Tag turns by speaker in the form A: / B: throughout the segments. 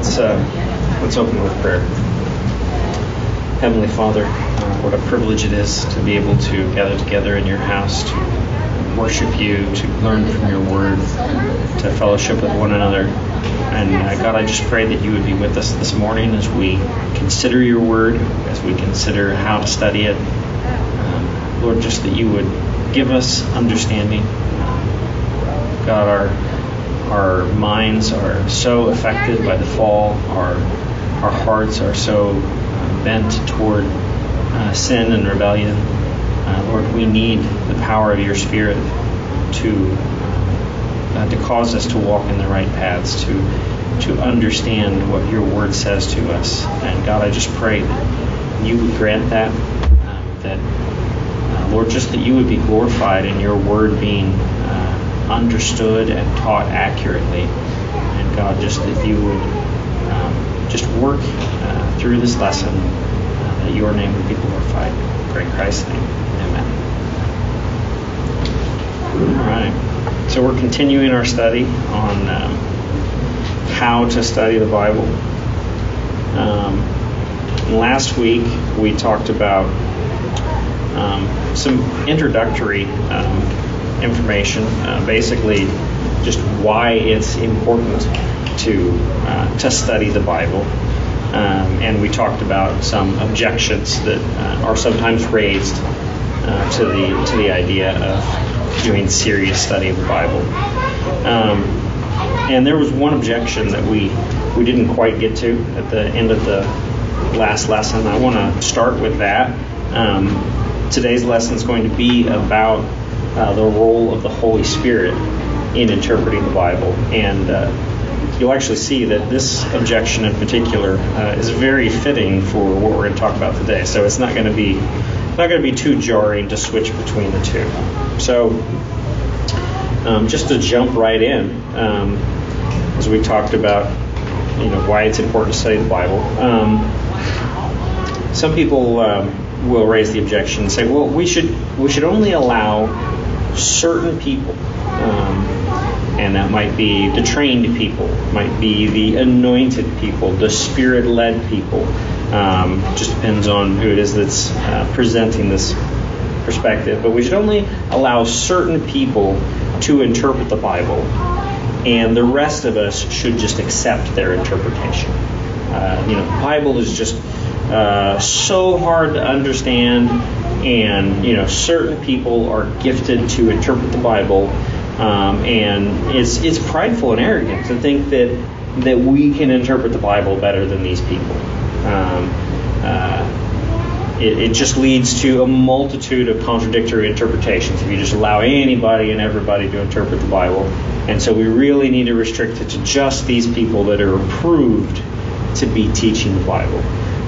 A: let's uh, let's open with prayer. Heavenly Father, uh, what a privilege it is to be able to gather together in your house to worship you, to learn from your word, to fellowship with one another. And uh, God, I just pray that you would be with us this morning as we consider your word, as we consider how to study it. Um, Lord, just that you would give us understanding. God, our our minds are so affected by the fall. Our our hearts are so uh, bent toward uh, sin and rebellion. Uh, Lord, we need the power of your Spirit to uh, to cause us to walk in the right paths, to to understand what your word says to us. And God, I just pray that you would grant that. That uh, Lord, just that you would be glorified in your word being understood and taught accurately. And God, just that you would um, just work uh, through this lesson, uh, that your name would be glorified. pray in Christ's name. Amen. All right. So we're continuing our study on um, how to study the Bible. Um, last week we talked about um, some introductory um, information, uh, basically just why it's important to uh, to study the Bible. Um, and we talked about some objections that uh, are sometimes raised uh, to the to the idea of doing serious study of the Bible. Um, and there was one objection that we we didn't quite get to at the end of the last lesson. I want to start with that. Um, today's lesson is going to be about uh, the role of the Holy Spirit in interpreting the Bible. And uh, you'll actually see that this objection in particular uh, is very fitting for what we're going to talk about today. So it's not going to be not going to be too jarring to switch between the two. So um, just to jump right in, um, as we talked about, you know, why it's important to study the Bible. Um, some people um, will raise the objection and say, well, we should we should only allow certain people. Um, and that might be the trained people, might be the anointed people, the spirit led people. Um, just depends on who it is that's uh, presenting this perspective. But we should only allow certain people to interpret the Bible, and the rest of us should just accept their interpretation. Uh, you know, the Bible is just uh, so hard to understand and you know certain people are gifted to interpret the Bible, um, and it's it's prideful and arrogant to think that that we can interpret the Bible better than these people. Um, uh, it, it, just leads to a multitude of contradictory interpretations if you just allow anybody and everybody to interpret the Bible. And so we really need to restrict it to just these people that are approved to be teaching the Bible.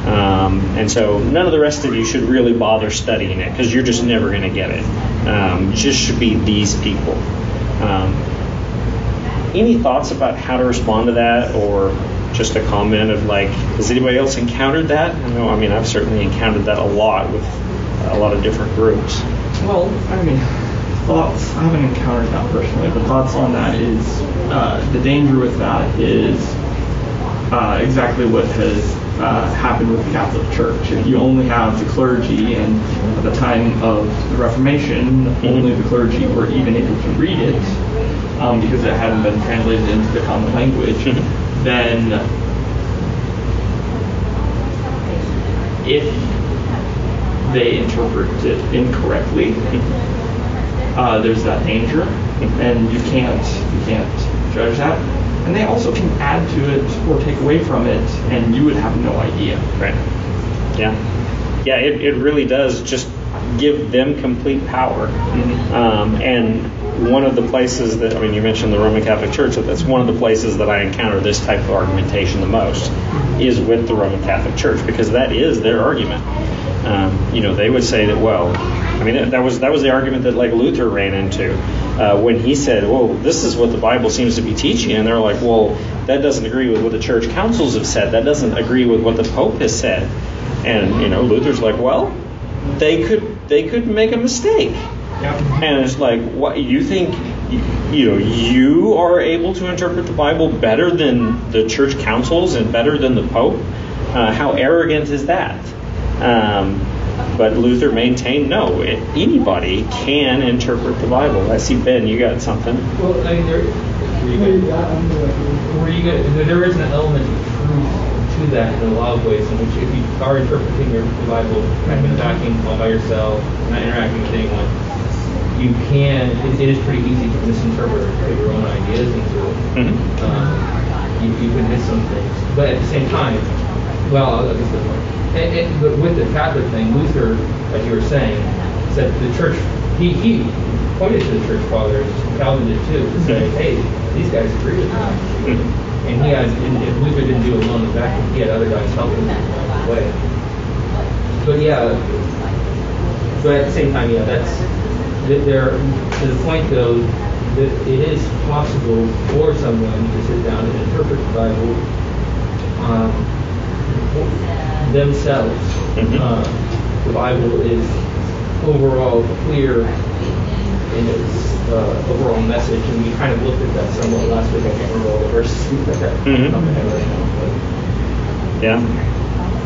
A: Um, and so none of the rest of you should really bother studying it because you're just never going to get it. Um, just should be these people. Um, any thoughts about how to respond to that or just a comment of like, has anybody else encountered that? I know, I mean, I've certainly encountered that a lot with a lot of different groups.
B: Well, I mean, thoughts, I haven't encountered that personally, but thoughts on that is uh, the danger with that is uh, exactly what has uh, happened with the Catholic Church. If you only have the clergy, and at the time of the Reformation, only the clergy were even able to read it um, because it hadn't been translated into the common language, mm-hmm. then if they interpret it incorrectly, uh, there's that danger, and you can't you can't judge that and they also can add to it or take away from it, and you would have no idea.
A: Right. Yeah. Yeah, it, it really does just give them complete power. Mm-hmm. Um, and one of the places that, I mean, you mentioned the Roman Catholic Church, that's one of the places that I encounter this type of argumentation the most is with the Roman Catholic Church because that is their argument. Um, you know, they would say that, well, I mean, that was that was the argument that like Luther ran into uh, when he said, "Well, this is what the Bible seems to be teaching," and they're like, "Well, that doesn't agree with what the church councils have said. That doesn't agree with what the Pope has said." And you know, Luther's like, "Well, they could they could make a mistake." And it's like, what you think you know you are able to interpret the Bible better than the church councils and better than the Pope. Uh, how arrogant is that? Um, but Luther maintained no, it, anybody can interpret the Bible. I see Ben, you got something.
C: Well, I mean, there, were you there is an element of truth to that in a lot of ways, in which if you are interpreting your the Bible kind of vacuum all by yourself, not interacting with anyone, you can. It, it is pretty easy to misinterpret your own ideas into it.
A: Mhm.
C: Um, you, you can miss some things, but at the same time, well, I'll to the. And, and, but with the Catholic thing, Luther, as you were saying, said the church. He, he pointed to the church fathers, Calvin did too, to say, hey, these guys agree with me.
A: Mhm.
C: And he had, and, and Luther didn't do it alone in the. He had other guys helping him along the way. But yeah, but at the same time, yeah, that's there. To the point though, that it is possible for someone to sit down and interpret the Bible um, themselves.
A: Mhm.
C: Uh, the Bible is overall clear in its uh, overall message, and we kind of looked at that somewhat last week. I can't remember all the verses that that
A: Mhm.
C: come ahead right now,
A: Yeah.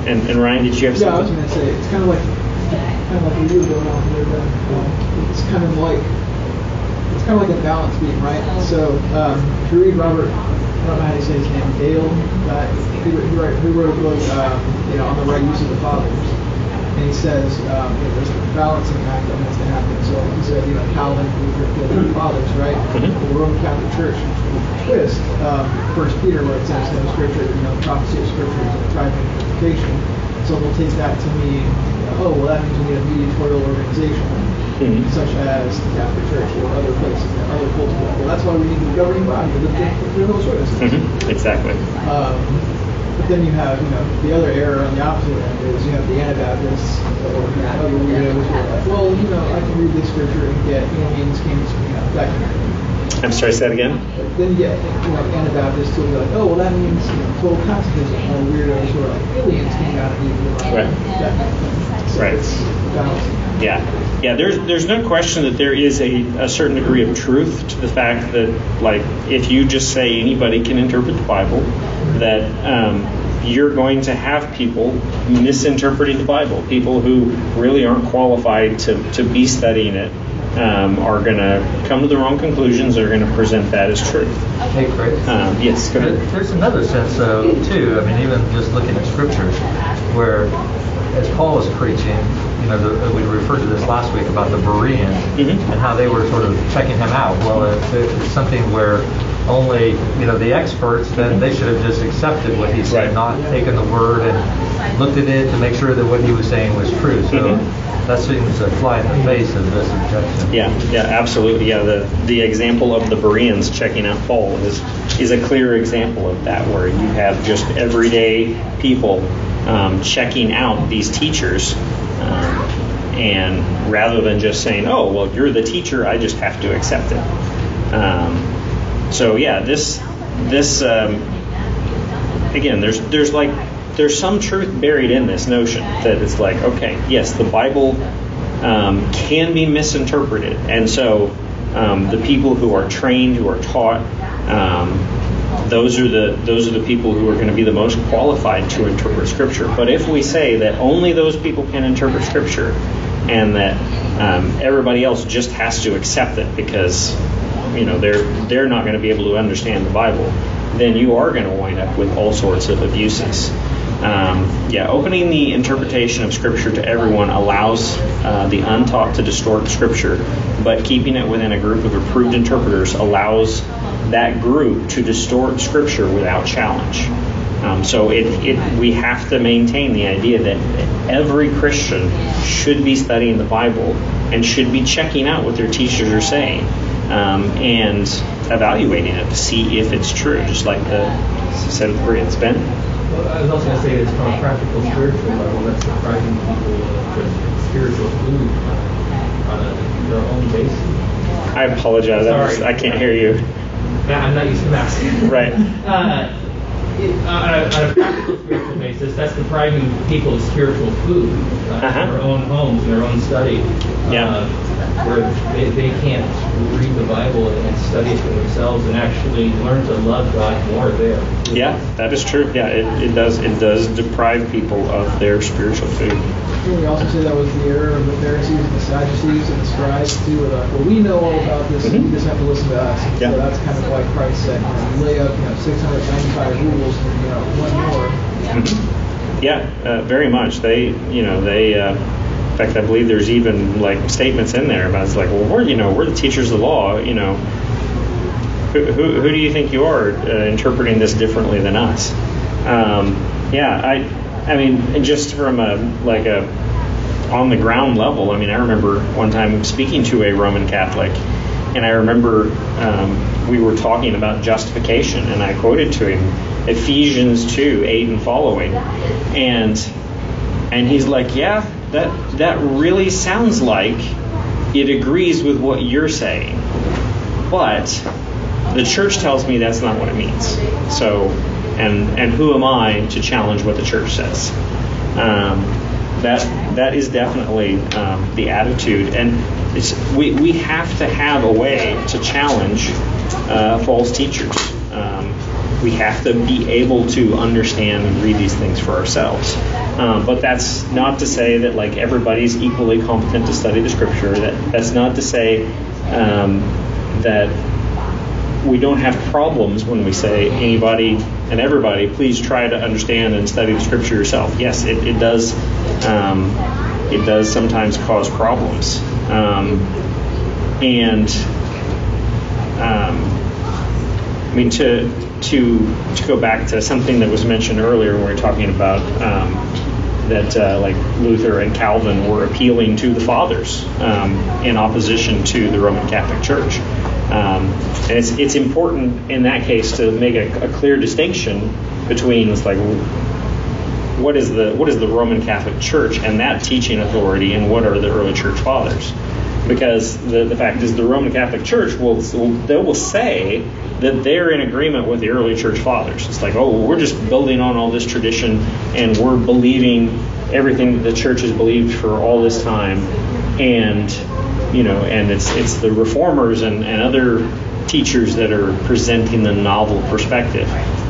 A: And, and Ryan, did you have something?
D: Yeah, I was gonna say, it's kind of like, kind of like what you were going on here, but um, it's kind of like, it's kind of like a balance beam, right? So, um, if you read Robert, I don't know how to say his name, Dale, uh, he, wrote- he, wrote, he wrote a book, um, you know, on the right use of the fathers. And he says, um, you know, there's a balancing act that has to happen. So he said, you know, Calvin, Luther, the fathers, right?
A: Mhm.
D: The Roman Catholic Church, twist, um, First Peter, where it says that the Scripture, you know, prophecy of Scripture is a triune interpretation. So they'll take that to mean, oh, well, that means we need a mediatorial organization,
A: Mhm.
D: such as the Catholic Church or other places, other. Well, why we need the governing body, the, the, the those witnesses.
A: Mhm. Exactly.
D: Um, but then you have, you know, the other error on the opposite end is you have the Anabaptists or you know, other weirdos who are like, well, you know, I can read this scripture and get, you know, aliens came, you know, that kind of thing.
A: I'm sorry, say that again?
D: Then you get, you know, Anabaptists will be like, oh, well, that means, you know, total pacifism, or weirdos who are like, aliens came out of Eden.
A: Right.
D: That kind of thing. So
A: Right. Yeah, yeah. There's there's no question that there is a, a certain degree of truth to the fact that like if you just say anybody can interpret the Bible, that um, you're going to have people misinterpreting the Bible. People who really aren't qualified to, to be studying it um, are going to come to the wrong conclusions. They're going to present that as truth.
E: Hey, Craig.
A: Um, yes, go ahead.
E: There's another sense, though, too. I mean, even just looking at scriptures, where as Paul was preaching, you know, the, we referred to this last week about the Bereans
A: Mhm.
E: and how they were sort of checking him out. Well, if it's something where only you know the experts, then they should have just accepted what he said,
A: Right.
E: not taken the word and looked at it to make sure that what he was saying was true. So
A: Mhm.
E: that seems to fly in the face of this objection.
A: Yeah, yeah, absolutely. Yeah, the the example of the Bereans checking out Paul is is a clear example of that, where you have just everyday people um, checking out these teachers, um, and rather than just saying, "Oh, well, you're the teacher, I just have to accept it." Um, so yeah, this this um, again, there's there's like there's some truth buried in this notion that it's like, okay, yes, the Bible um, can be misinterpreted, and so um, the people who are trained, who are taught, um, those are the those are the people who are going to be the most qualified to interpret Scripture. But if we say that only those people can interpret Scripture, and that um, everybody else just has to accept it because you know they're they're not going to be able to understand the Bible, then you are going to wind up with all sorts of abuses. Um, yeah, opening the interpretation of Scripture to everyone allows uh, the untaught to distort Scripture, but keeping it within a group of approved interpreters allows that group to distort Scripture without challenge. Um, so it, it, we have to maintain the idea that every Christian should be studying the Bible and should be checking out what their teachers are saying um, and evaluating it to see if it's true, just like the said with Bereans. Ben?
C: Well, I was also going to say that from a practical spiritual level, that's depriving people of spiritual food on, on a, their own basis.
A: I apologize. I,
C: Sorry.
A: I can't hear you.
C: Yeah, I'm not used to masking.
A: Right.
C: Uh, it, on, a, on a practical spiritual basis, that's depriving people of spiritual food uh,
A: Uh-huh.
C: in their own homes, in their own study.
A: Yeah.
C: Uh, where they, they can't read the Bible and study it for themselves and actually learn to love God more there.
A: Yeah, that is true. Yeah, it, it does it does deprive people of their spiritual food.
D: Can we also say that was the error of the Pharisees and the Sadducees and the scribes too? Were like, well, we know all about this.
A: Mhm.
D: You just have to listen to us.
A: Yeah.
D: So that's kind of why Christ said, you know, lay up, you know, 695 rules and you know one more.
A: Mhm. Yeah, uh, very much. They, you know, they. Uh, in fact, I believe there's even like statements in there about it's like, well, we're, you know, we're the teachers of the law. You know, who, who, who do you think you are uh, interpreting this differently than us? Um, yeah, I, I mean, just from a like a on the ground level. I mean, I remember one time speaking to a Roman Catholic, and I remember um, we were talking about justification, and I quoted to him Ephesians 2 8 and following, and and he's like, yeah, that that really sounds like it agrees with what you're saying, but the church tells me that's not what it means. So, and and who am I to challenge what the church says? Um, that that is definitely um, the attitude, and it's, we we have to have a way to challenge uh, false teachers. Um, we have to be able to understand and read these things for ourselves. Um, but that's not to say that like everybody's equally competent to study the scripture. That that's not to say um, that we don't have problems when we say anybody and everybody, please try to understand and study the scripture yourself. Yes, it, it does. Um, it does sometimes cause problems, um, and um, I mean to to to go back to something that was mentioned earlier when we were talking about um, that uh, like Luther and Calvin were appealing to the fathers um, in opposition to the Roman Catholic Church. Um, and it's it's important in that case to make a, a clear distinction between like what is the what is the Roman Catholic Church and that teaching authority, and what are the early church fathers? Because the, the fact is, the Roman Catholic Church will, will they will say that they're in agreement with the early church fathers. It's like, oh, we're just building on all this tradition, and we're believing everything that the church has believed for all this time, and you know, and it's it's the reformers and, and other teachers that are presenting the novel perspective.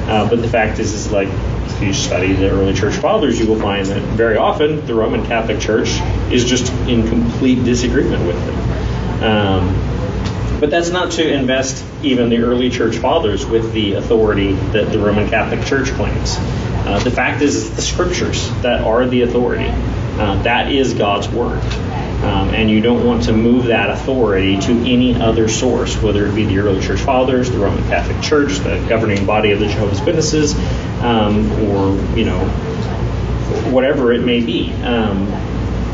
A: Uh, but the fact is, is like if you study the early church fathers, you will find that very often the Roman Catholic Church is just in complete disagreement with them. Um, but that's not to invest even the early church fathers with the authority that the Roman Catholic Church claims. Uh, the fact is, the scriptures that are the authority. Uh, that is God's word. Um, and you don't want to move that authority to any other source, whether it be the early church fathers, the Roman Catholic Church, the governing body of the Jehovah's Witnesses, um, or you know, whatever it may be. Um,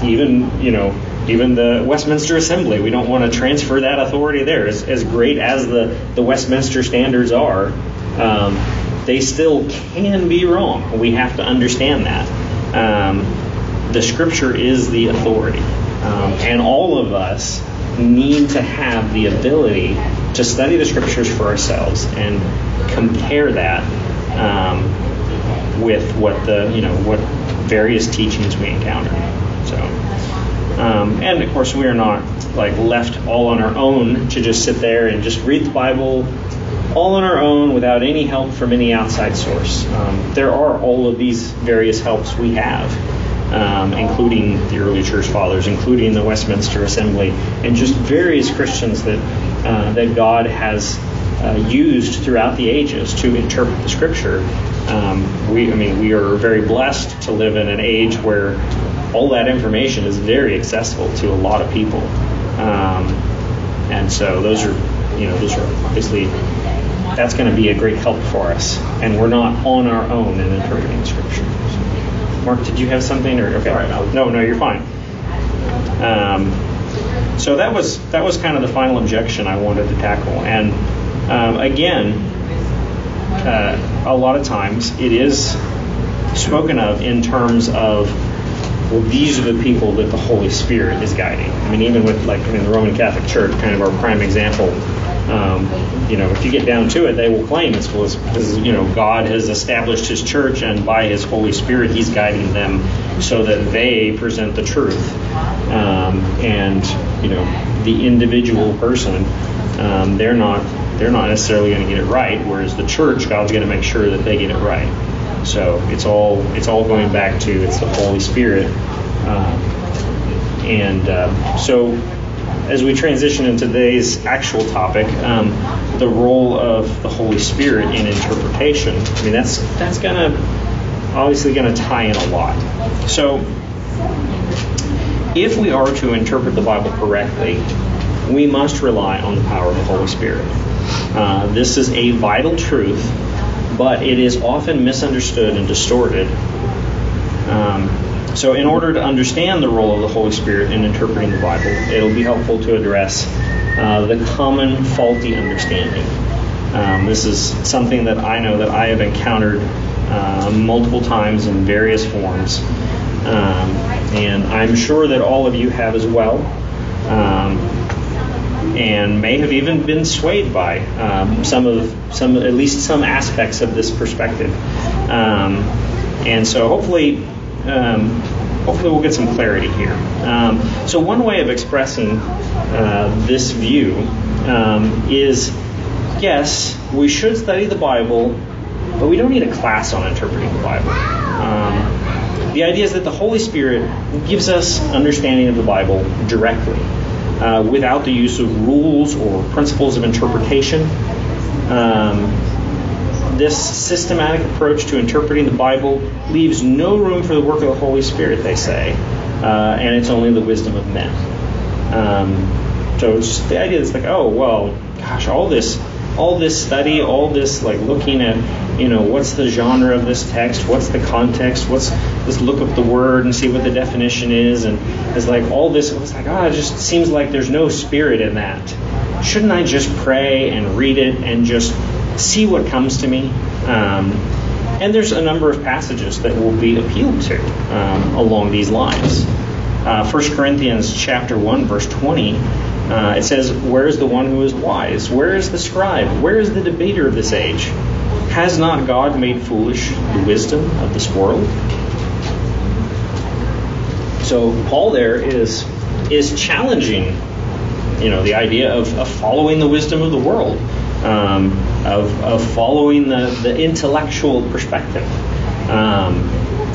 A: even you know, even the Westminster Assembly, we don't want to transfer that authority there. As, as great as the the Westminster standards are, um, they still can be wrong. We have to understand that. Um, the Scripture is the authority. Um, and all of us need to have the ability to study the scriptures for ourselves and compare that um, with what the you know what various teachings we encounter. So, um, and of course, we are not like left all on our own to just sit there and just read the Bible all on our own without any help from any outside source. Um, there are all of these various helps we have um, including the early church fathers, including the Westminster Assembly, and just various Christians that uh, that God has uh, used throughout the ages to interpret the Scripture. Um, we, I mean, we are very blessed to live in an age where all that information is very accessible to a lot of people, um, and so those are, you know, those are obviously that's going to be a great help for us, and we're not on our own in interpreting Scripture. Mark, did you have something or okay? No, no, you're fine. Um, so that was that was kind of the final objection I wanted to tackle, and um, again, uh, a lot of times it is spoken of in terms of well, these are the people that the Holy Spirit is guiding. I mean, even with like in the Roman Catholic Church, kind of our prime example. Um, you know, if you get down to it, they will claim it's because you know God has established His church, and by His Holy Spirit, He's guiding them so that they present the truth. Um, and you know, the individual person, um, they're not they're not necessarily going to get it right. Whereas the church, God's going to make sure that they get it right. So it's all it's all going back to it's the Holy Spirit. Um, and uh, so as we transition into today's actual topic, um, the role of the Holy Spirit in interpretation. I mean, that's that's gonna obviously to tie in a lot. So, if we are to interpret the Bible correctly, we must rely on the power of the Holy Spirit. Uh, this is a vital truth, but it is often misunderstood and distorted. Um, so, in order to understand the role of the Holy Spirit in interpreting the Bible, it'll be helpful to address uh, the common faulty understanding. Um, this is something that I know that I have encountered uh, multiple times in various forms, um, and I'm sure that all of you have as well, um, and may have even been swayed by um, some of some at least some aspects of this perspective. Um, and so, hopefully, um, hopefully we'll get some clarity here. Um, so one way of expressing uh, this view um, is, yes, we should study the Bible, but we don't need a class on interpreting the Bible. Um, the idea is that the Holy Spirit gives us understanding of the Bible directly, uh, without the use of rules or principles of interpretation. Um, this systematic approach to interpreting the Bible leaves no room for the work of the Holy Spirit, they say, uh, and it's only the wisdom of men. Um, so it's just the idea that's like, oh well, gosh, all this, all this study, all this like looking at, you know, what's the genre of this text, what's the context, what's let's look up the word and see what the definition is, and it's like all this. It's like, oh, it just seems like there's no spirit in that. Shouldn't I just pray and read it and just see what comes to me. Um, and there's a number of passages that will be appealed to um, along these lines. Uh, 1 Corinthians chapter 1, verse 20, uh, it says, Where is the one who is wise? Where is the scribe? Where is the debater of this age? Has not God made foolish the wisdom of this world? So Paul there is is challenging, you know, the idea of, of following the wisdom of the world um, of, of following the, the intellectual perspective. Um,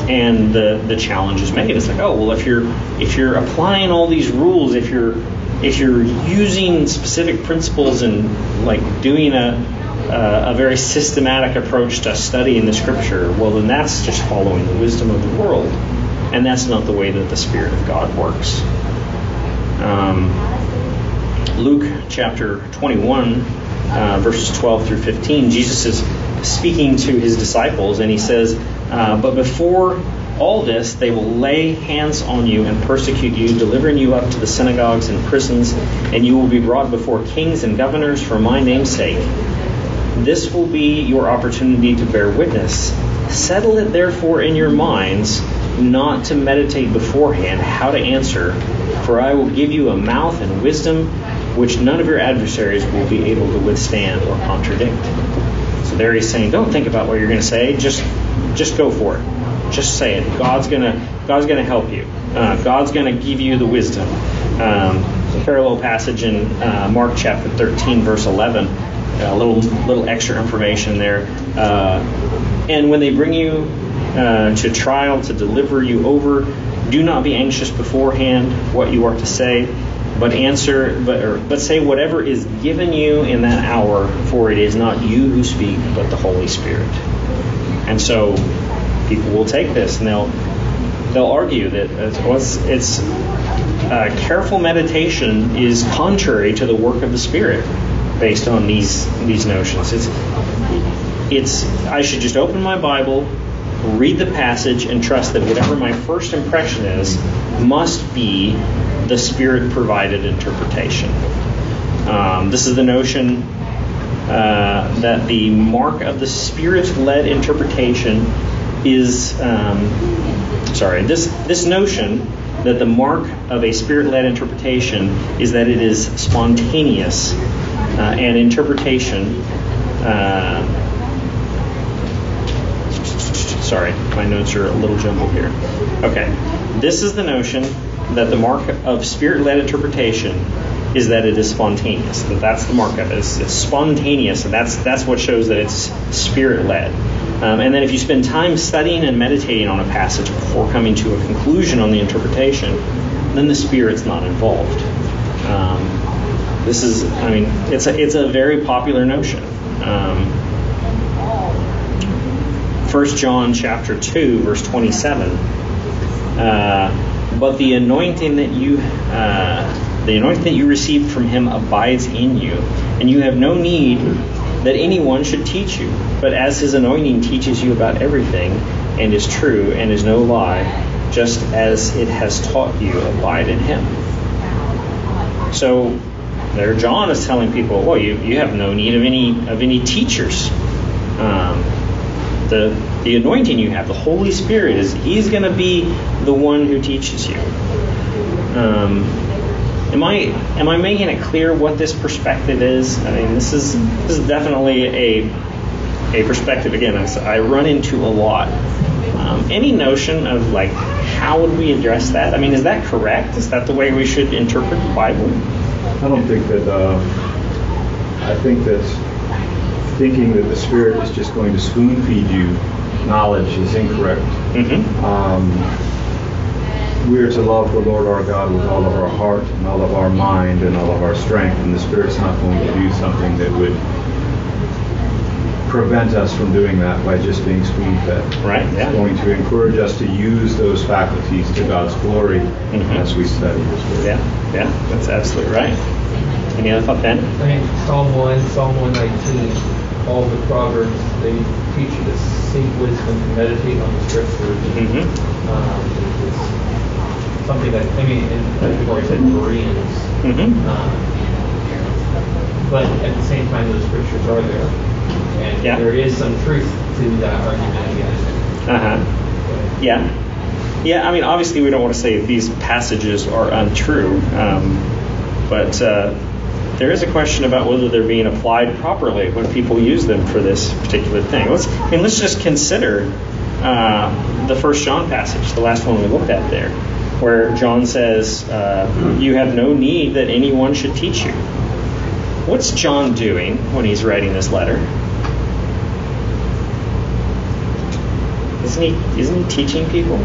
A: and the, the challenge is made. It's like, oh well, if you're if you're applying all these rules, if you're if you're using specific principles and like doing a a very systematic approach to studying the scripture, well then that's just following the wisdom of the world, and that's not the way that the Spirit of God works. Um, Luke chapter 21 uh, verses 12 through 15, Jesus is speaking to his disciples, and he says, uh, But before all this, they will lay hands on you and persecute you, delivering you up to the synagogues and prisons, and you will be brought before kings and governors for my name's sake. This will be your opportunity to bear witness. Settle it therefore in your minds not to meditate beforehand how to answer, for I will give you a mouth and wisdom which none of your adversaries will be able to withstand or contradict. So there he's saying, don't think about what you're going to say. Just, just go for it. Just say it. God's gonna, God's gonna help you. Uh, God's gonna give you the wisdom. Um, a parallel passage in uh, Mark chapter 13, verse 11. A little, little extra information there. Uh, and when they bring you uh, to trial to deliver you over, do not be anxious beforehand what you are to say but answer, but, or, but say whatever is given you in that hour, for it is not you who speak, but the Holy Spirit. And so people will take this and they'll they'll argue that it's, it's uh, careful meditation is contrary to the work of the Spirit based on these these notions. It's it's I should just open my Bible, read the passage, and trust that whatever my first impression is must be the Spirit provided interpretation. Um, this is the notion uh, that the mark of the Spirit-led interpretation is, um, sorry, this this notion that the mark of a Spirit-led interpretation is that it is spontaneous uh, and interpretation. Uh, sorry, my notes are a little jumbled here. Okay, this is the notion that the mark of Spirit-led interpretation is that it is spontaneous. That that's the mark of it. It's, it's spontaneous, and that's that's what shows that it's spirit-led. Um, and then if you spend time studying and meditating on a passage before coming to a conclusion on the interpretation, then the spirit's not involved. Um, this is, I mean, it's a it's a very popular notion. Um, 1 John chapter 2 verse 27 uh, but the anointing that you uh, the anointing that you received from him abides in you and you have no need that anyone should teach you. But as his anointing teaches you about everything and is true and is no lie just as it has taught you abide in him. So there John is telling people well you, you have no need of any of any teachers. Um, the the anointing you have, the Holy Spirit is He's going to be the one who teaches you. Um, am I am I making it clear what this perspective is? I mean, this is this is definitely a a perspective again I I run into a lot. Um, any notion of like how would we address that? I mean, is that correct? Is that the way we should interpret the Bible?
F: I don't think that. Uh, I think that thinking that the Spirit is just going to spoon feed you knowledge is incorrect.
A: Mm-hmm.
F: Um, we are to love the Lord our God with all of our heart and all of our mind and all of our strength, and the Spirit's not going to do something that would prevent us from doing that by just being spoon fed.
A: Right, yeah.
F: It's going to encourage us to use those faculties to God's glory
A: Mhm.
F: as we study His Word.
A: Yeah, yeah, that's absolutely right. Any other thought, Ben?
C: I mean, Psalm 1, Psalm 119, all the Proverbs, they teach you to seek wisdom, to meditate on the scriptures.
A: Mm-hmm.
C: Um, it's something that, I mean, and I've already said Bereans.
A: Mm-hmm.
C: Um, but at the same time, those scriptures are there. And
A: Yeah.
C: there is some truth to that argument.
A: Uh huh. Yeah. Yeah, I mean, obviously, we don't want to say these passages are untrue, um, but uh, there is a question about whether they're being applied properly when people use them for this particular thing. Let's, I mean, let's just consider uh, the First John passage, the last one we looked at there, where John says, uh, "You have no need that anyone should teach you." What's John doing when he's writing this letter? Isn't he isn't he teaching people?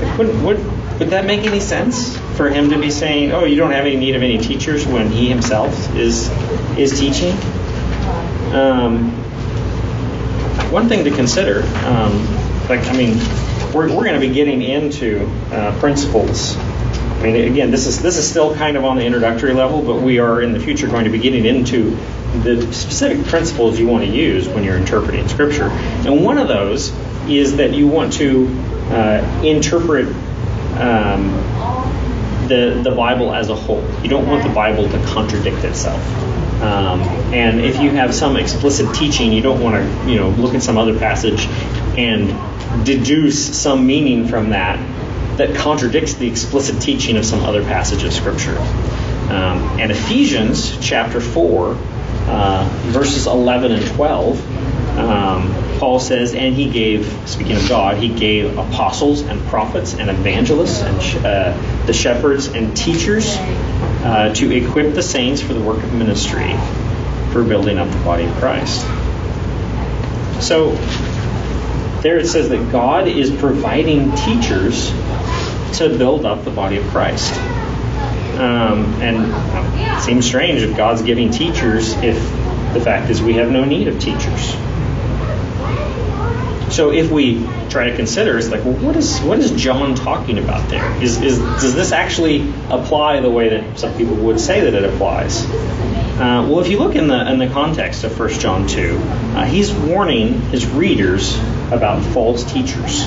A: Like, would, would would that make any sense for him to be saying, "Oh, you don't have any need of any teachers" when he himself is is teaching? Um, one thing to consider, um, like I mean, we're we're going to be getting into uh, principles. I mean, again, this is this is still kind of on the introductory level, but we are in the future going to be getting into the specific principles you want to use when you're interpreting Scripture. And one of those is that you want to uh, interpret um, the the Bible as a whole. You don't want the Bible to contradict itself. Um, and if you have some explicit teaching, you don't want to you know look at some other passage and deduce some meaning from that that contradicts the explicit teaching of some other passage of Scripture. Um, and Ephesians chapter 4, uh, verses 11 and 12, um, Paul says, And he gave, speaking of God, he gave apostles and prophets and evangelists and sh- uh, the shepherds and teachers uh, to equip the saints for the work of ministry, for building up the body of Christ. So, there it says that God is providing teachers to build up the body of Christ. Um, and it seems strange if God's giving teachers if the fact is we have no need of teachers. So if we try to consider, it's like, well, what is what is John talking about there? Is, is does this actually apply the way that some people would say that it applies? Uh, well, if you look in the in the context of 1 John 2, uh, he's warning his readers about false teachers.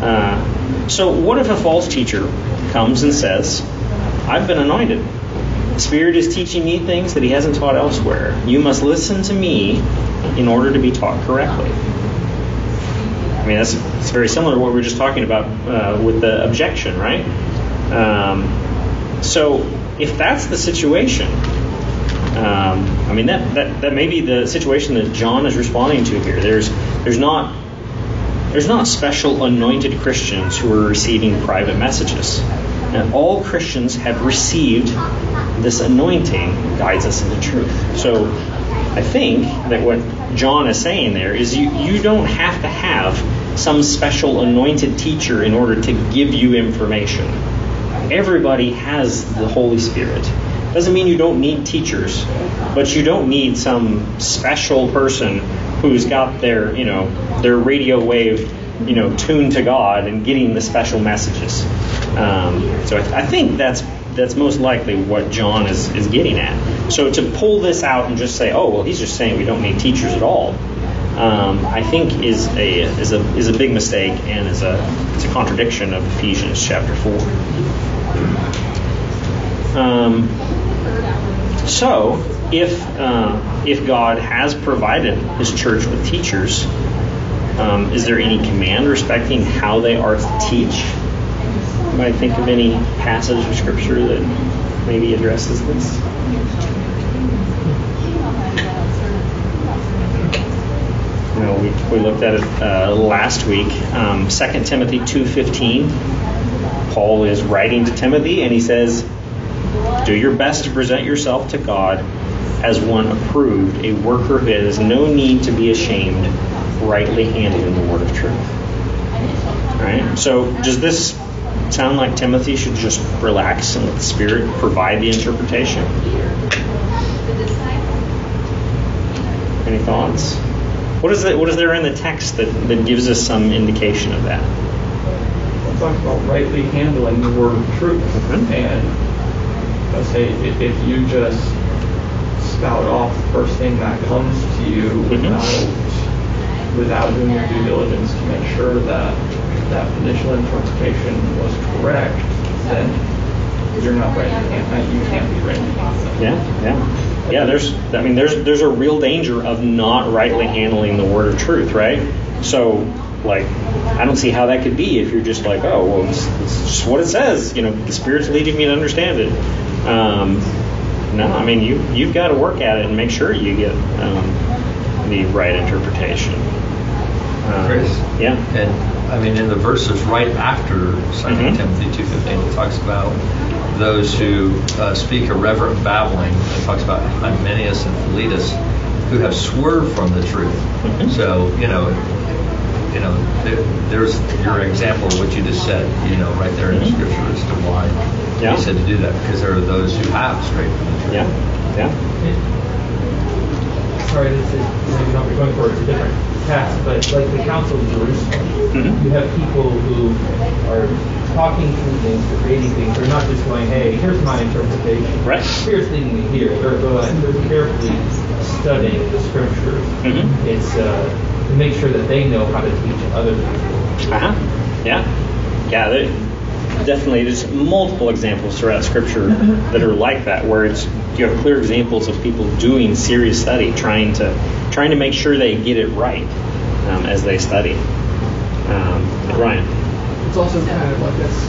A: Uh, so, what if a false teacher comes and says, "I've been anointed. The Spirit is teaching me things that He hasn't taught elsewhere. You must listen to me in order to be taught correctly. I mean, that's it's very similar to what we were just talking about uh, with the objection, right? Um, so, if that's the situation, um, I mean, that, that, that may be the situation that John is responding to here. There's, there's not there's not special anointed Christians who are receiving private messages. All Christians have received this anointing guides us into truth. So I think that what John is saying there is you, you don't have to have some special anointed teacher in order to give you information. Everybody has the Holy Spirit. Doesn't mean you don't need teachers, but you don't need some special person who's got their, you know, their radio wave, you know, tuned to God and getting the special messages. Um, so I, I think that's that's most likely what John is, is getting at. So to pull this out and just say, oh well, he's just saying we don't need teachers at all, um, I think is a is a is a big mistake and is a it's a contradiction of Ephesians chapter four. Um, so if uh, if God has provided His church with teachers, um, is there any command respecting how they are to teach? Might think of any passage of Scripture that maybe addresses this. You know, we, we looked at it uh, last week. Um, 2 Timothy 2.15, Paul is writing to Timothy, and he says, Do your best to present yourself to God as one approved, a worker who has no need to be ashamed, rightly handling the word of truth. All right? So does this sound like Timothy should just relax and let the Spirit provide the interpretation? Any thoughts? What is, it, what is there in the text that, that gives us some indication of that?
B: It talks about rightly handling the word of truth.
A: Mhm.
B: And let's say if, if you just spout off the first thing that comes to you
A: Mhm.
B: without without doing your due diligence to make sure that that initial interpretation was correct, then you're not right. You can't, you can't be right.
A: Yeah, yeah. Yeah, there's I mean there's there's a real danger of not rightly handling the word of truth, right? So like I don't see how that could be if you're just like, oh well it's, just what it says, you know, the spirit's leading me to understand it. Um, no, I mean you you've got to work at it and make sure you get um, the right interpretation. Um,
E: Chris?
A: Yeah.
E: And I mean, in the verses right after 2
A: Mhm.
E: Timothy 2.15, it talks about those who uh, speak irreverent babbling. It talks about Hymenaeus and Philetus who have swerved from the truth.
A: Mhm.
E: So, you know, you know, there, there's your example of what you just said, you know, right there in the
A: Mhm.
E: scripture as to why
A: Yeah.
E: he said to do that, because there are those who have strayed from the truth.
A: Yeah. Yeah.
C: sorry, this is maybe not going for a different task, but like the Council of Jerusalem,
A: Mhm.
C: you have people who are talking through things, creating things. They're not just going, hey, here's my interpretation.
A: Right.
C: Here's leading me here. They're going, they're carefully studying the scriptures.
A: Mhm.
C: It's uh, to make sure that they know how to teach other people.
A: Uh-huh. Yeah. Yeah, definitely. There's multiple examples throughout Scripture that are like that, where it's you have clear examples of people doing serious study, trying to trying to make sure they get it right um, as they study. Um, Ryan.
D: It's also kind of like that's,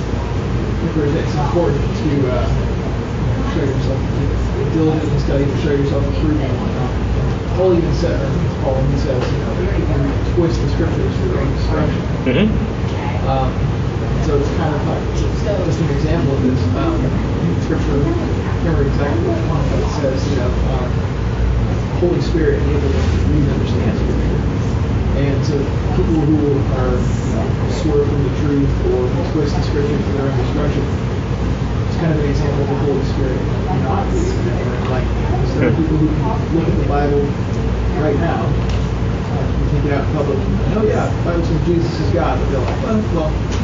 D: it's important to uh, show yourself diligent in study to show yourself approved and whatnot. Paul even said, or Paul even says, you know, you can twist the scriptures for your own destruction.
A: Mm-hmm.
D: Um, so it's kind of like just an example of this. Um, scripture, I can't remember exactly which one, but it says, you know, um, Holy Spirit enables us to read and understand scripture. And so people who are, you know, swerve from the truth or who twist the scripture for their own destruction, it's kind of an example of the Holy Spirit not like so there are people who can look at the Bible right now, uh, you take it out in public, and, oh yeah, the Bible says Jesus is God, but they're like, well, well, probably.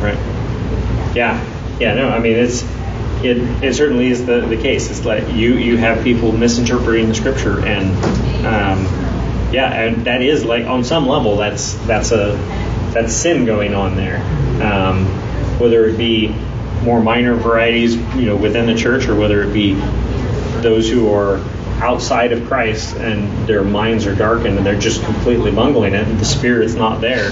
A: Right. Yeah. Yeah. No. I mean, it's it. It certainly is the the case. It's like you you have people misinterpreting the scripture, and um, yeah, and that is like on some level that's that's a that's sin going on there. Um, whether it be more minor varieties, you know, within the church, or whether it be those who are outside of Christ and their minds are darkened and they're just completely bungling it, and the Spirit's not there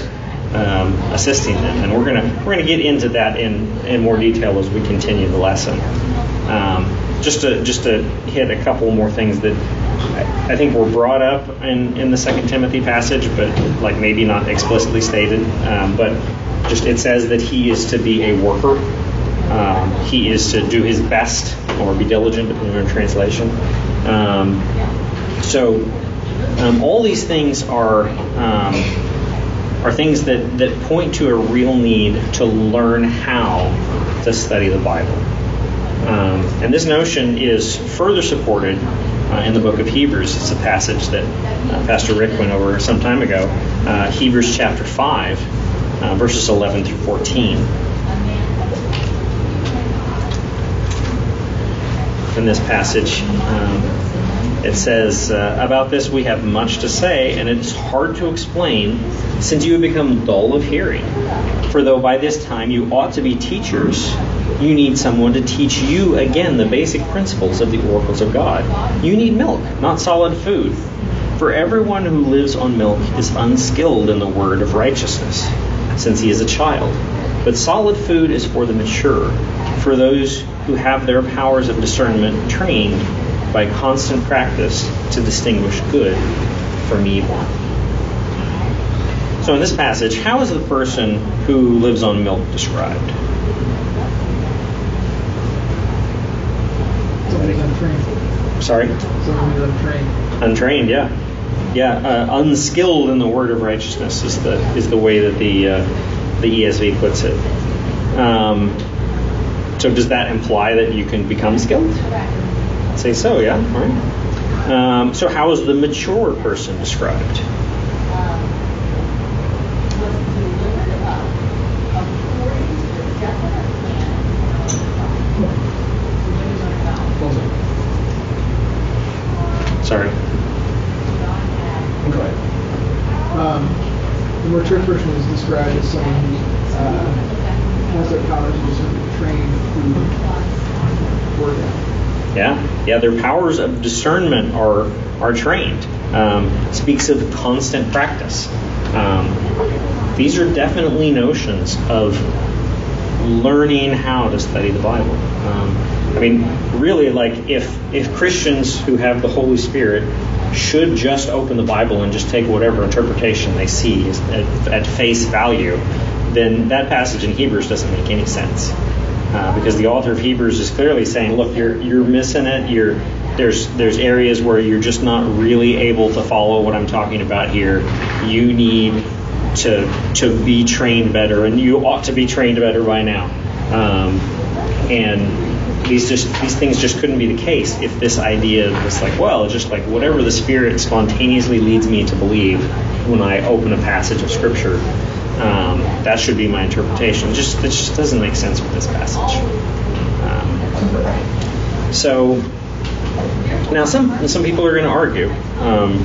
A: um, assisting them. And we're gonna we're gonna get into that in in more detail as we continue the lesson. Um, just to just to hit a couple more things that I, I think were brought up in in the Second Timothy passage, but like maybe not explicitly stated. Um, but just it says that he is to be a worker. Um, he is to do his best or be diligent, depending on translation. Um, so um, all these things are are things that, that point to a real need to learn how to study the Bible. Um, and this notion is further supported uh, in the book of Hebrews. It's a passage that uh, Pastor Rick went over some time ago. Uh, Hebrews chapter 5, uh, verses 11 through 14. In this passage, um, it says, uh, About this we have much to say, and it is hard to explain, since you have become dull of hearing. For though by this time you ought to be teachers, you need someone to teach you again the basic principles of the oracles of God. You need milk, not solid food. For everyone who lives on milk is unskilled in the word of righteousness, since he is a child. But solid food is for the mature, for those who have their powers of discernment trained by constant practice to distinguish good from evil. So, in this passage, how is the person who lives on milk described?
D: Untrained.
A: Sorry?
D: Untrained.
A: Untrained, yeah. Yeah, uh, unskilled in the word of righteousness is the is the way that the uh, the ESV puts it. Um, so does that imply that you can become skilled? Say so, yeah? All right. Um, so, how is the mature person described? Sorry.
B: Go ahead.
D: Um, the mature person is described as someone who uh, has their powers of discernment trained through work ethic.
A: Yeah, yeah. Their powers of discernment are are trained. Um, speaks of constant practice. Um, these are definitely notions of learning how to study the Bible. Um, I mean, really, like if if Christians who have the Holy Spirit should just open the Bible and just take whatever interpretation they see at, at face value, then that passage in Hebrews doesn't make any sense. Uh, because the author of Hebrews is clearly saying, look, you're you're missing it. You're there's there's areas where you're just not really able to follow what I'm talking about here. You need to to be trained better, and you ought to be trained better by now. Um, and these just these things just couldn't be the case if this idea was like, well, just like whatever the Spirit spontaneously leads me to believe when I open a passage of Scripture, um, that should be my interpretation. Just it just doesn't make sense with this passage. Um, so now some some people are going to argue um,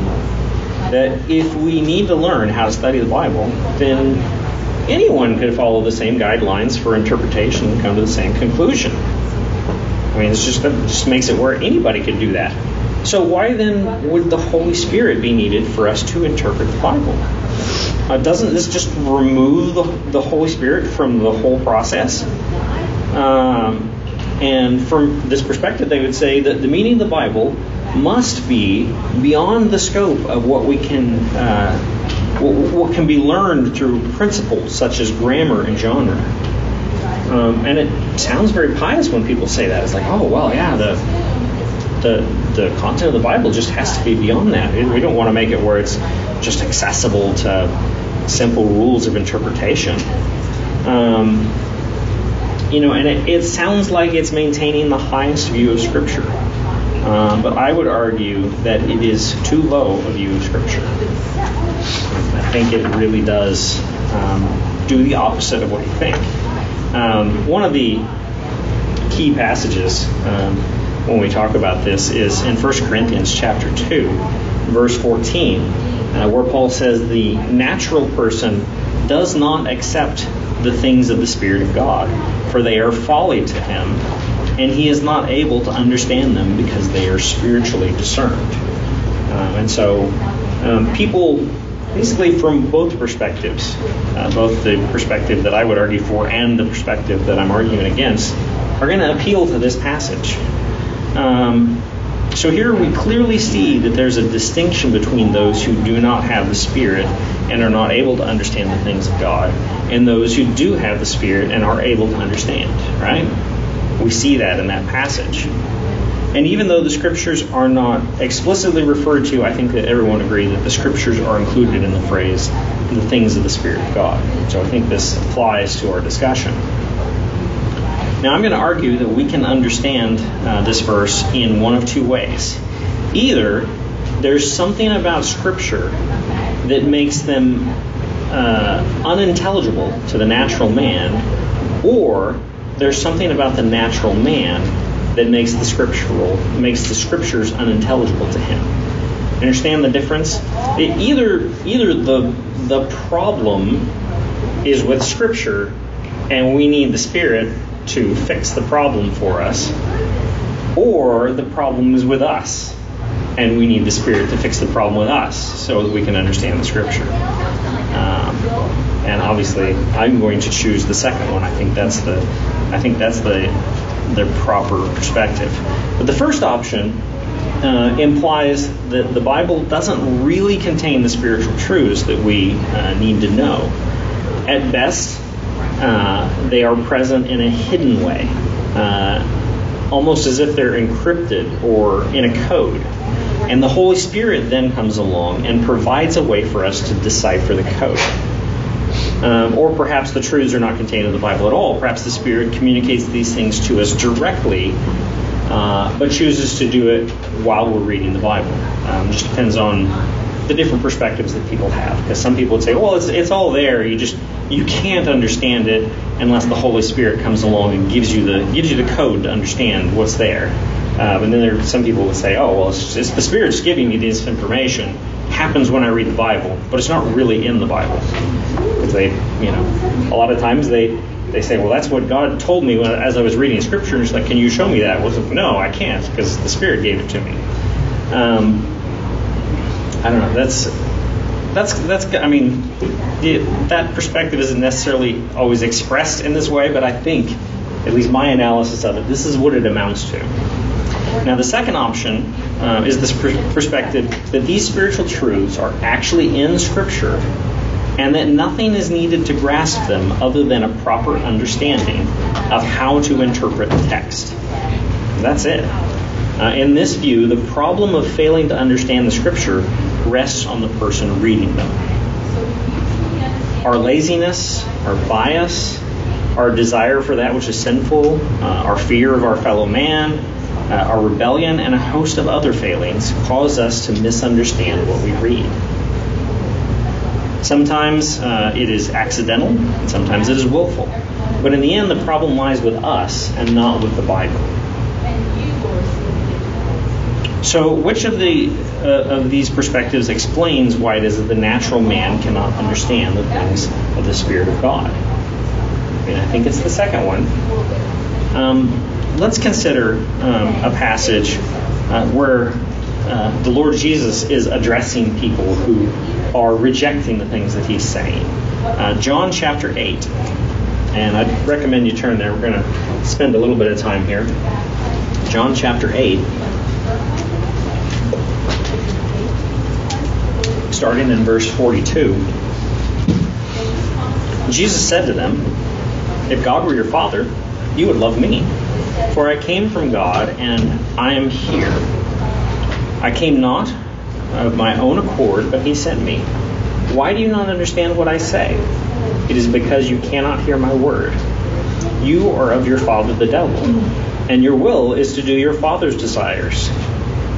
A: that if we need to learn how to study the Bible, then anyone could follow the same guidelines for interpretation and come to the same conclusion. I mean, it's just it just makes it where anybody could do that. So why then would the Holy Spirit be needed for us to interpret the Bible? Uh, doesn't this just remove the, the Holy Spirit from the whole process? Um, and from this perspective, they would say that the meaning of the Bible must be beyond the scope of what we can, uh, what, what, can be learned through principles such as grammar and genre. Um, and it sounds very pious when people say that. It's like, oh well, yeah, the the the content of the Bible just has to be beyond that. We don't want to make it where it's just accessible to simple rules of interpretation. Um, you know, and it, it, sounds like it's maintaining the highest view of Scripture. Um, but I would argue that it is too low a view of Scripture. I think it really does um, do the opposite of what you think. Um, one of the key passages um, when we talk about this is in 1 Corinthians chapter 2, verse 14, uh, where Paul says the natural person does not accept the things of the Spirit of God, for they are folly to him, and he is not able to understand them because they are spiritually discerned. Um, and so, um, people, basically from both perspectives, uh, both the perspective that I would argue for and the perspective that I'm arguing against, are going to appeal to this passage. Um, so here we clearly see that there's a distinction between those who do not have the Spirit and are not able to understand the things of God, and those who do have the Spirit and are able to understand, right? We see that in that passage. And even though the scriptures are not explicitly referred to, I think that everyone agrees that the scriptures are included in the phrase, the things of the Spirit of God. So I think this applies to our discussion. Now, I'm going to argue that we can understand uh, this verse in one of two ways. Either there's something about Scripture that makes them uh, unintelligible to the natural man, or there's something about the natural man that makes the scriptural makes the scriptures unintelligible to him. Understand the difference? It, either either the the problem is with Scripture, and we need the Spirit to fix the problem for us, or the problem is with us, and we need the Spirit to fix the problem with us so that we can understand the Scripture. Um, and obviously, I'm going to choose the second one. I think that's the, I think that's the, the proper perspective. But the first option uh, implies that the Bible doesn't really contain the spiritual truths that we uh, need to know. At best, uh, they are present in a hidden way, uh, almost as if they're encrypted or in a code. And the Holy Spirit then comes along and provides a way for us to decipher the code. Um, or perhaps the truths are not contained in the Bible at all. Perhaps the Spirit communicates these things to us directly, uh, but chooses to do it while we're reading the Bible. Um, just depends on the different perspectives that people have. Because some people would say, well, it's, it's all there. You just you can't understand it unless the Holy Spirit comes along and gives you the gives you the code to understand what's there. Um, and then there some people would say, oh, well, it's, it's the Spirit's giving me this information. Happens when I read the Bible, but it's not really in the Bible. They, you know, a lot of times they they say, well, that's what God told me when, as I was reading Scripture. And It's like, can you show me that? Well, no, I can't because the Spirit gave it to me. Um, I don't know. That's that's that's. I mean, it, that perspective isn't necessarily always expressed in this way, but I think, at least my analysis of it, this is what it amounts to. Now, the second option uh, is this perspective that these spiritual truths are actually in Scripture and that nothing is needed to grasp them other than a proper understanding of how to interpret the text. That's it. Uh, in this view, the problem of failing to understand the Scripture rests on the person reading them. Our laziness, our bias, our desire for that which is sinful, uh, our fear of our fellow man, uh, our rebellion, and a host of other failings cause us to misunderstand what we read. Sometimes uh, it is accidental, and sometimes it is willful. But in the end, the problem lies with us and not with the Bible. So, which of the uh, of these perspectives explains why it is that the natural man cannot understand the things of the Spirit of God? I mean, I think it's the second one. Um, let's consider um, a passage uh, where uh, the Lord Jesus is addressing people who are rejecting the things that he's saying. Uh, John chapter 8. And I'd recommend you turn there. We're going to spend a little bit of time here. John chapter 8. Starting in verse 42. Jesus said to them, If God were your Father, you would love me. For I came from God, and I am here. I came not of my own accord, but he sent me. Why do you not understand what I say? It is because you cannot hear my word. You are of your father the devil, and your will is to do your father's desires.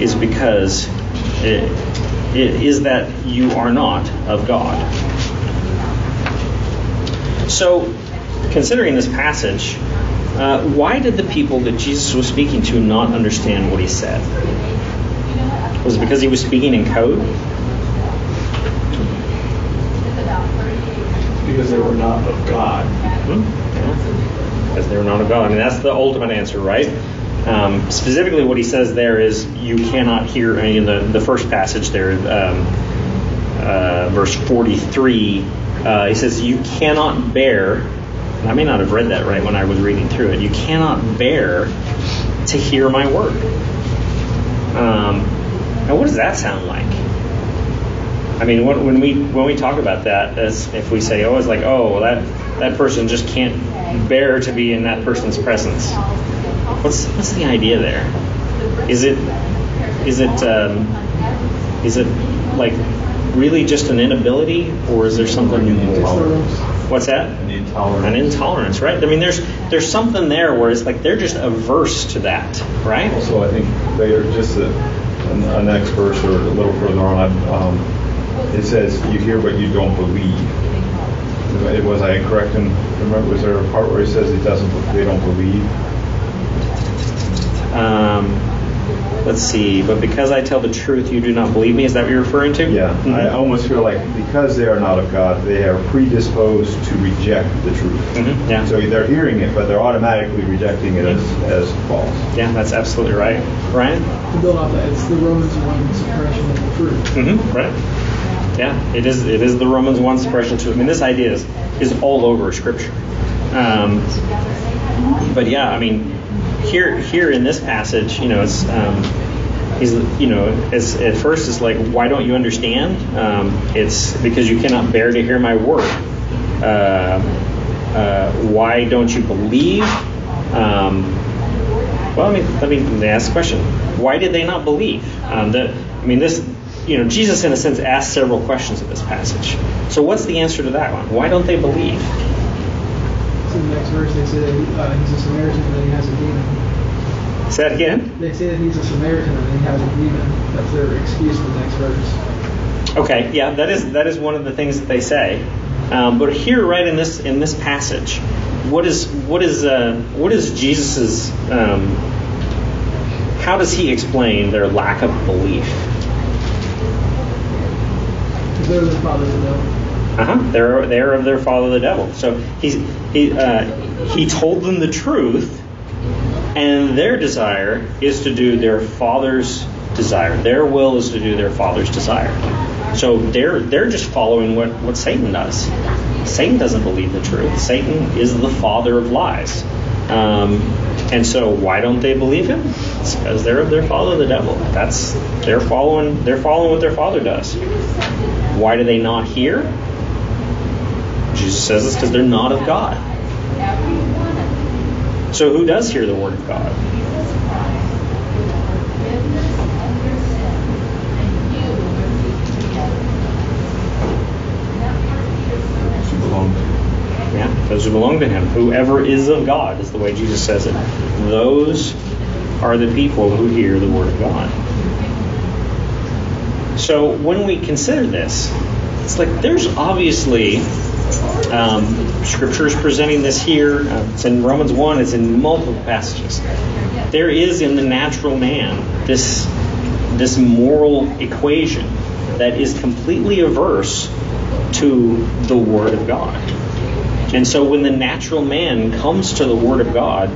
A: is because it, it is that you are not of God. So, considering this passage, uh, why did the people that Jesus was speaking to not understand what he said? Was it because he was speaking in code?
B: Because they were not of God.
A: Hmm? Because they were not of God. I mean, that's the ultimate answer, right? Um, specifically, what he says there is you cannot hear any of the, the first passage there, um, uh, verse 43. Uh, he says, You cannot bear, and I may not have read that right when I was reading through it, you cannot bear to hear my word. Um, now, what does that sound like? I mean, when, when we when we talk about that, as if we say, "Oh, it's like, oh, that that person just can't bear to be in that person's presence." What's what's the idea there? Is it is it um, is it like really just an inability, or is there something more? What's that?
F: An intolerance.
A: An intolerance, right? I mean, there's there's something there where it's like they're just averse to that, right?
F: Also, I think they are just a, a next verse or a little further on. Um, it says, "You hear, but you don't believe." It was I incorrect? And remember, was there a part where he says he doesn't? They don't believe.
A: Um, let's see. But because I tell the truth, you do not believe me. Is that what you're referring to?
F: Yeah,
A: Mhm.
F: I almost feel like because they are not of God, they are predisposed to reject the truth.
A: Mhm, yeah.
F: So they're hearing it, but they're automatically rejecting it as, as false.
A: Yeah, that's absolutely right. Ryan?
D: To build off that, it's the Romans one suppression of the truth.
A: Mm-hmm. Right. Yeah, it is. It is the Romans one suppression too. I mean, this idea is is all over Scripture. Um, but yeah, I mean, here here in this passage, you know, it's um, he's you know, it's, at first it's like, why don't you understand? Um, it's because you cannot bear to hear my word. Uh, uh, why don't you believe? Um, well, I mean, let me ask the question: Why did they not believe? Um, the, I mean, this, you know, Jesus in a sense asked several questions in this passage. So, what's the answer to that one? Why don't they believe?
D: So the next verse, they say that uh, he's a Samaritan and that he has a demon.
A: Say that again.
D: They say that he's a Samaritan and he has a demon. That's their excuse for the next verse.
A: Okay, yeah, that is that is one of the things that they say. Um, but here, right in this in this passage, what is what is uh, what is Jesus's um, how does he explain their lack of belief?
D: Because they're the fathers of.
A: Uh-huh. They're they're of their father the devil. So he uh, he told them the truth, and their desire is to do their father's desire. Their will is to do their father's desire. So they're they're just following what what Satan does. Satan doesn't believe the truth. Satan is the father of lies. Um, and so why don't they believe him? It's because they're of their father the devil. That's they're following they're following what their father does. Why do they not hear? Jesus says this because they're not of God. So who does hear the word of God? Yeah, those who belong to him. Whoever is of God is the way Jesus says it. Those are the people who hear the word of God. So when we consider this, it's like there's obviously um, scriptures presenting this here. Uh, it's in Romans 1, it's in multiple passages. There is in the natural man this, this moral equation that is completely averse to the Word of God. And so when the natural man comes to the Word of God,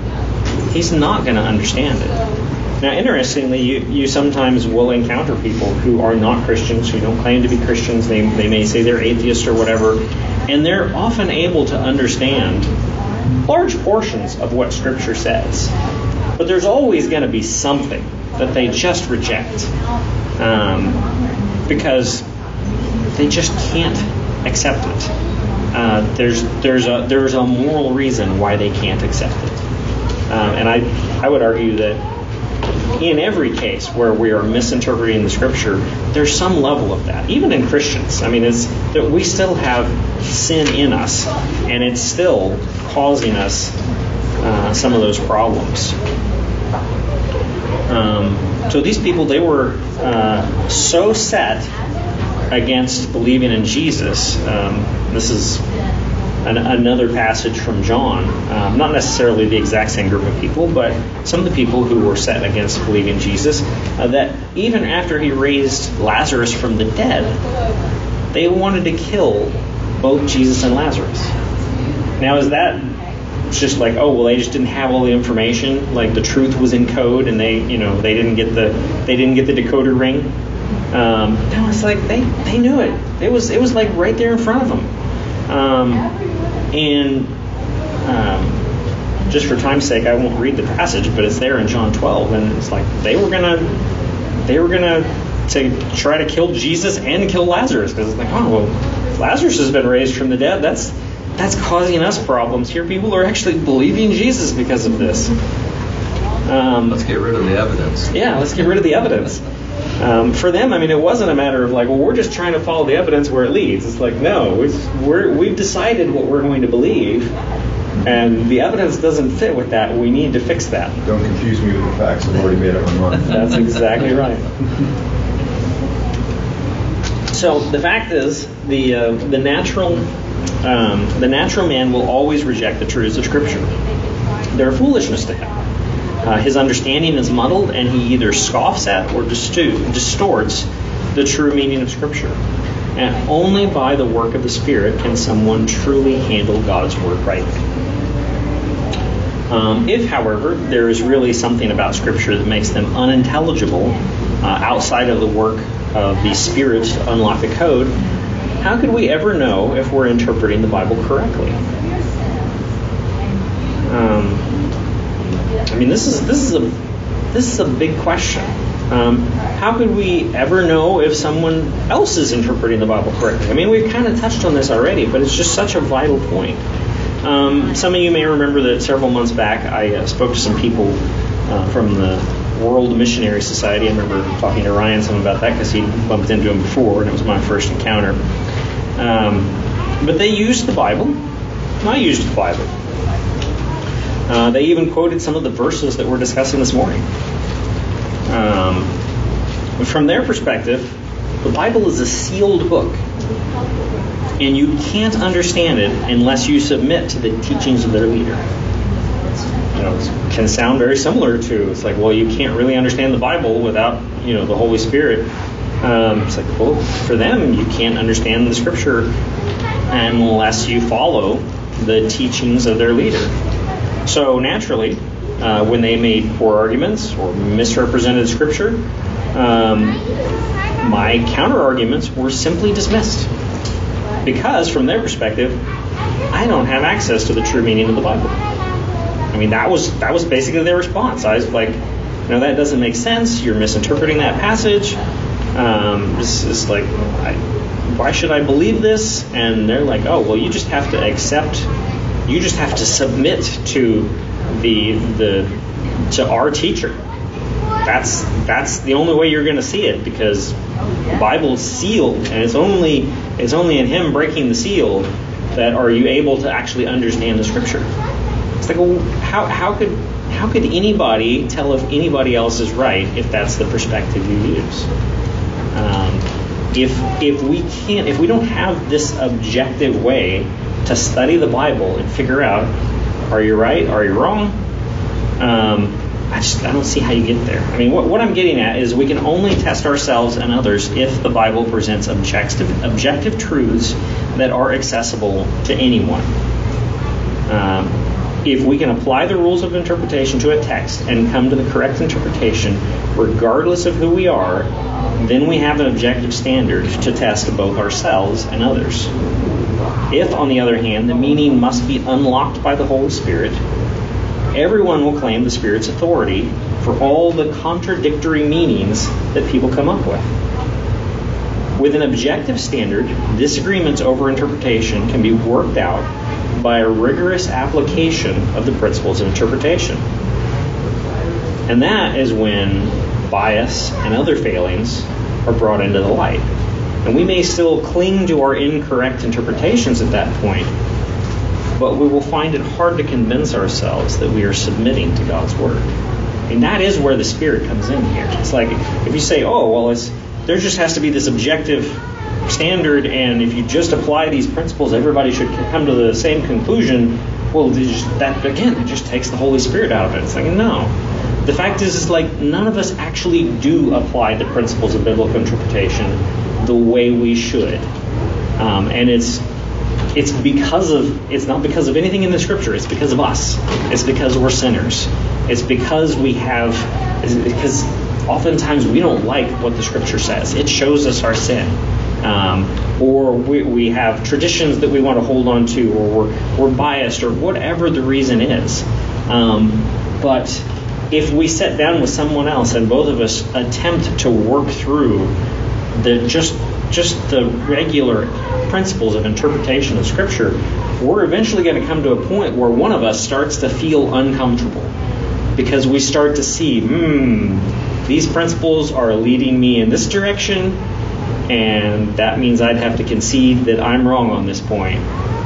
A: he's not going to understand it. Now, interestingly, you, you sometimes will encounter people who are not Christians, who don't claim to be Christians. They, they may say they're atheists or whatever, and they're often able to understand large portions of what Scripture says. But there's always going to be something that they just reject um, because they just can't accept it. Uh, there's there's a there's a moral reason why they can't accept it, um, and I I would argue that in every case where we are misinterpreting the scripture, there's some level of that. Even in Christians, I mean, it's that we still have sin in us, and it's still causing us uh, some of those problems. Um, so these people, they were uh, so set against believing in Jesus. Um, this is an, another passage from John. Um, not necessarily the exact same group of people, but some of the people who were set against believing Jesus. Uh, that even after he raised Lazarus from the dead, they wanted to kill both Jesus and Lazarus. Now, is that just like, oh well, they just didn't have all the information, like the truth was in code, and they, you know, they didn't get the they didn't get the decoder ring. Um, no, it's like they they knew it. It was it was like right there in front of them. Um, and um, just for time's sake, I won't read the passage, but it's there in John 12, and it's like they were gonna they were gonna to try to kill Jesus and kill Lazarus because it's like, oh well, Lazarus has been raised from the dead. That's that's causing us problems here. People are actually believing Jesus because of this.
E: Um, let's get rid of the evidence.
A: Yeah, let's get rid of the evidence. Um, for them, I mean, it wasn't a matter of like, well, we're just trying to follow the evidence where it leads. It's like, no, we're, we've decided what we're going to believe, and the evidence doesn't fit with that. We need to fix that.
F: Don't confuse me with the facts. I've already made up my mind.
A: That's exactly right. So the fact is, the uh, the natural um, the natural man will always reject the truths of Scripture. They're foolishness to him. Uh, his understanding is muddled, and he either scoffs at or distorts the true meaning of Scripture. And only by the work of the Spirit can someone truly handle God's Word rightly. Um, if, however, there is really something about Scripture that makes them unintelligible uh, outside of the work of the Spirit to unlock the code, how could we ever know if we're interpreting the Bible correctly? Um, I mean, this is this is a this is a big question. Um, how could we ever know if someone else is interpreting the Bible correctly? I mean, we've kind of touched on this already, but it's just such a vital point. Um, some of you may remember that several months back I uh, spoke to some people uh, from the World Missionary Society. I remember talking to Ryan some about that because he bumped into him before, and it was my first encounter. Um, but they used the Bible. I used the Bible. Uh, they even quoted some of the verses that we're discussing this morning. Um, from their perspective, the Bible is a sealed book, and you can't understand it unless you submit to the teachings of their leader. You know, it can sound very similar to it's like, well, you can't really understand the Bible without you know the Holy Spirit. Um, it's like, well, for them, you can't understand the Scripture unless you follow the teachings of their leader. So naturally, uh, when they made poor arguments or misrepresented Scripture, um, my counter arguments were simply dismissed because, from their perspective, I don't have access to the true meaning of the Bible. I mean, that was that was basically their response. I was like, no, that doesn't make sense. You're misinterpreting that passage. Um, this is like, I, why should I believe this? And they're like, oh, well, you just have to accept you just have to submit to the the to our teacher. That's that's the only way you're going to see it because the Bible is sealed, and it's only it's only in Him breaking the seal that are you able to actually understand the Scripture. It's like, well, how how could how could anybody tell if anybody else is right if that's the perspective you use? Um, if if we can't if we don't have this objective way to study the Bible and figure out are you right, are you wrong? Um, I just I don't see how you get there. I mean, what, what I'm getting at is we can only test ourselves and others if the Bible presents objective objective truths that are accessible to anyone. Um, if we can apply the rules of interpretation to a text and come to the correct interpretation, regardless of who we are, then we have an objective standard to test both ourselves and others. If, on the other hand, the meaning must be unlocked by the Holy Spirit, everyone will claim the Spirit's authority for all the contradictory meanings that people come up with. With an objective standard, disagreements over interpretation can be worked out by a rigorous application of the principles of interpretation. And that is when bias and other failings are brought into the light. And we may still cling to our incorrect interpretations at that point, but we will find it hard to convince ourselves that we are submitting to God's Word. And that is where the Spirit comes in here. It's like if you say, oh, well, it's, there just has to be this objective standard, and if you just apply these principles, everybody should come to the same conclusion. Well, just, that again, it just takes the Holy Spirit out of it. It's like no. The fact is, is like none of us actually do apply the principles of biblical interpretation the way we should, um, and it's it's because of it's not because of anything in the scripture. It's because of us. It's because we're sinners. It's because we have because oftentimes we don't like what the scripture says. It shows us our sin. Um, or we, we have traditions that we want to hold on to or we're, we're biased or whatever the reason is. Um, but if we sit down with someone else and both of us attempt to work through the just just the regular principles of interpretation of Scripture, we're eventually going to come to a point where one of us starts to feel uncomfortable because we start to see, hmm, these principles are leading me in this direction, and that means I'd have to concede that I'm wrong on this point.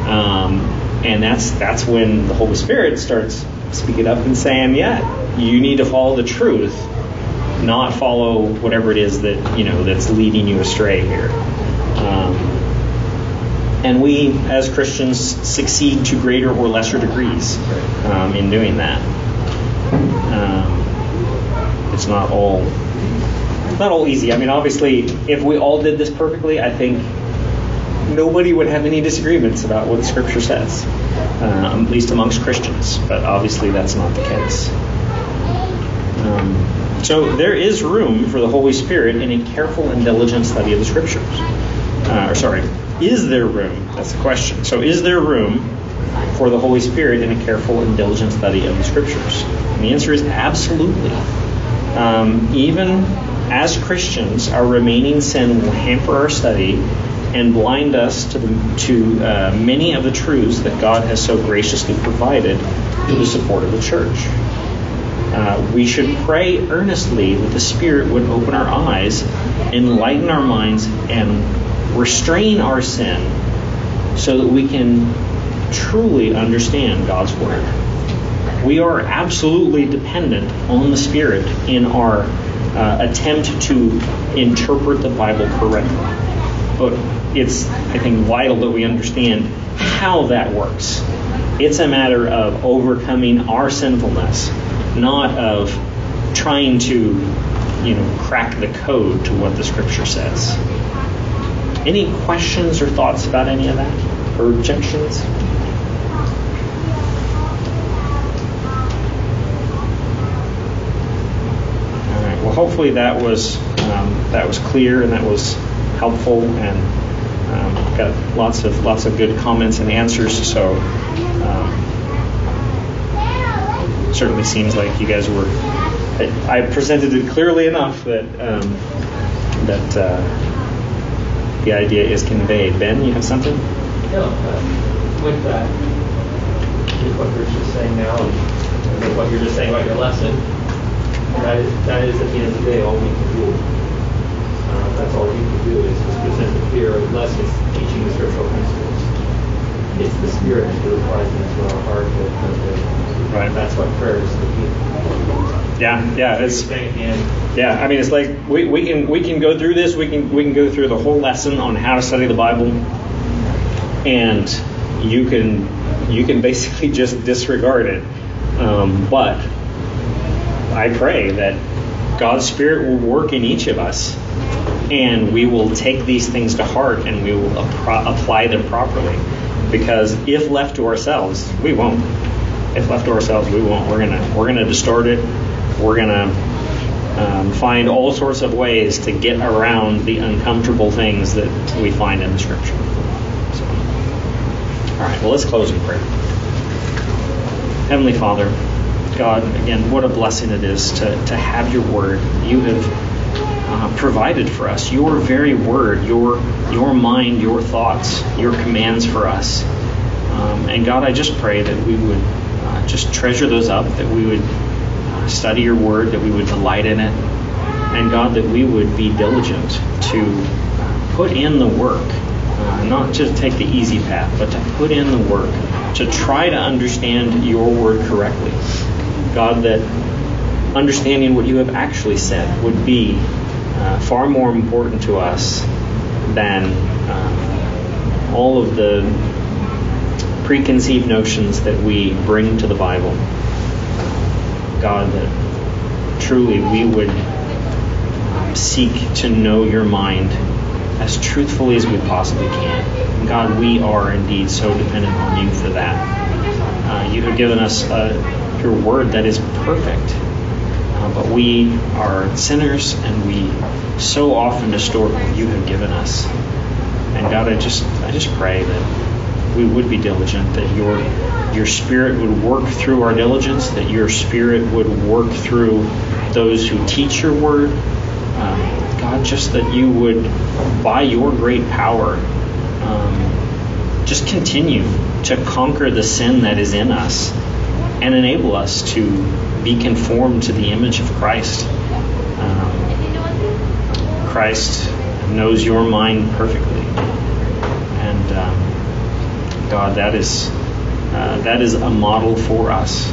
A: Um, and that's that's when the Holy Spirit starts speaking up and saying, yeah, you need to follow the truth not follow whatever it is that you know that's leading you astray here. Um, and we, as Christians, succeed to greater or lesser degrees um, in doing that. Um, it's not all not all easy. I mean, obviously, if we all did this perfectly, I think nobody would have any disagreements about what the Scripture says, uh, at least amongst Christians. But obviously, that's not the case. So there is room for the Holy Spirit in a careful and diligent study of the Scriptures. Uh, or sorry, is there room? That's the question. So is there room for the Holy Spirit in a careful and diligent study of the Scriptures? And the answer is absolutely. Um, even as Christians, our remaining sin will hamper our study and blind us to, the, to uh, many of the truths that God has so graciously provided through the support of the church. Uh, we should pray earnestly that the Spirit would open our eyes, enlighten our minds, and restrain our sin so that we can truly understand God's Word. We are absolutely dependent on the Spirit in our uh, attempt to interpret the Bible correctly. But it's, I think, vital that we understand how that works. It's a matter of overcoming our sinfulness not of trying to, you know, crack the code to what the scripture says. Any questions or thoughts about any of that? Or objections? All right. Well, hopefully that was um, that was clear and that was helpful and um, got lots of lots of good comments and answers. So. Um, certainly seems like you guys were. I, I presented it clearly enough that um, that uh, the idea is conveyed. Ben, you have something?
C: No, uh, with that, with what you're just saying now, and what you're just saying about your lesson, that is, that is at the end of the day all we can do. That's all you can do is just present the clear lessons teaching the scriptural principles. It's the Spirit that applies into our heart that, that
A: Right.
C: That's what prayer is to.
A: Yeah, yeah, it's yeah. I mean, it's like we, we can we can go through this. We can we can go through the whole lesson on how to study the Bible, and you can you can basically just disregard it. Um, but I pray that God's Spirit will work in each of us, and we will take these things to heart and we will appro- apply them properly. Because if left to ourselves, we won't if left to ourselves, we won't. We're gonna we're gonna distort it. We're gonna um, find all sorts of ways to get around the uncomfortable things that we find in the Scripture. So, all right. Well, let's close in prayer. Heavenly Father, God, again, what a blessing it is to to have Your Word. You have. Uh, provided for us your very word, your your mind, your thoughts, your commands for us. Um, and God, I just pray that we would just treasure those up, that we would study your word, that we would delight in it, and God, that we would be diligent to put in the work, uh, not just take the easy path, but to put in the work, to try to understand your word correctly. God, that understanding what you have actually said would be uh, far more important to us than uh, all of the preconceived notions that we bring to the Bible. God, that truly we would seek to know your mind as truthfully as we possibly can. God, we are indeed so dependent on you for that. Uh, you have given us uh, your word that is perfect. Uh, but we are sinners and we so often distort what you have given us. And God, I just I just pray that we would be diligent, that your your spirit would work through our diligence, that your spirit would work through those who teach your word. Um, God, just that you would, by your great power, um, just continue to conquer the sin that is in us and enable us to be conformed to the image of Christ. Um, Christ knows your mind perfectly, and um, God, that is uh, that is a model for us.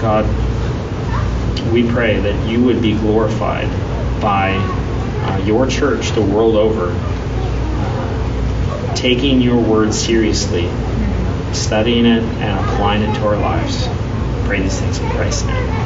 A: God, we pray that you would be glorified by uh, your church the world over, uh, taking your word seriously, studying it, and applying it to our lives. Pray these things in Christ's name.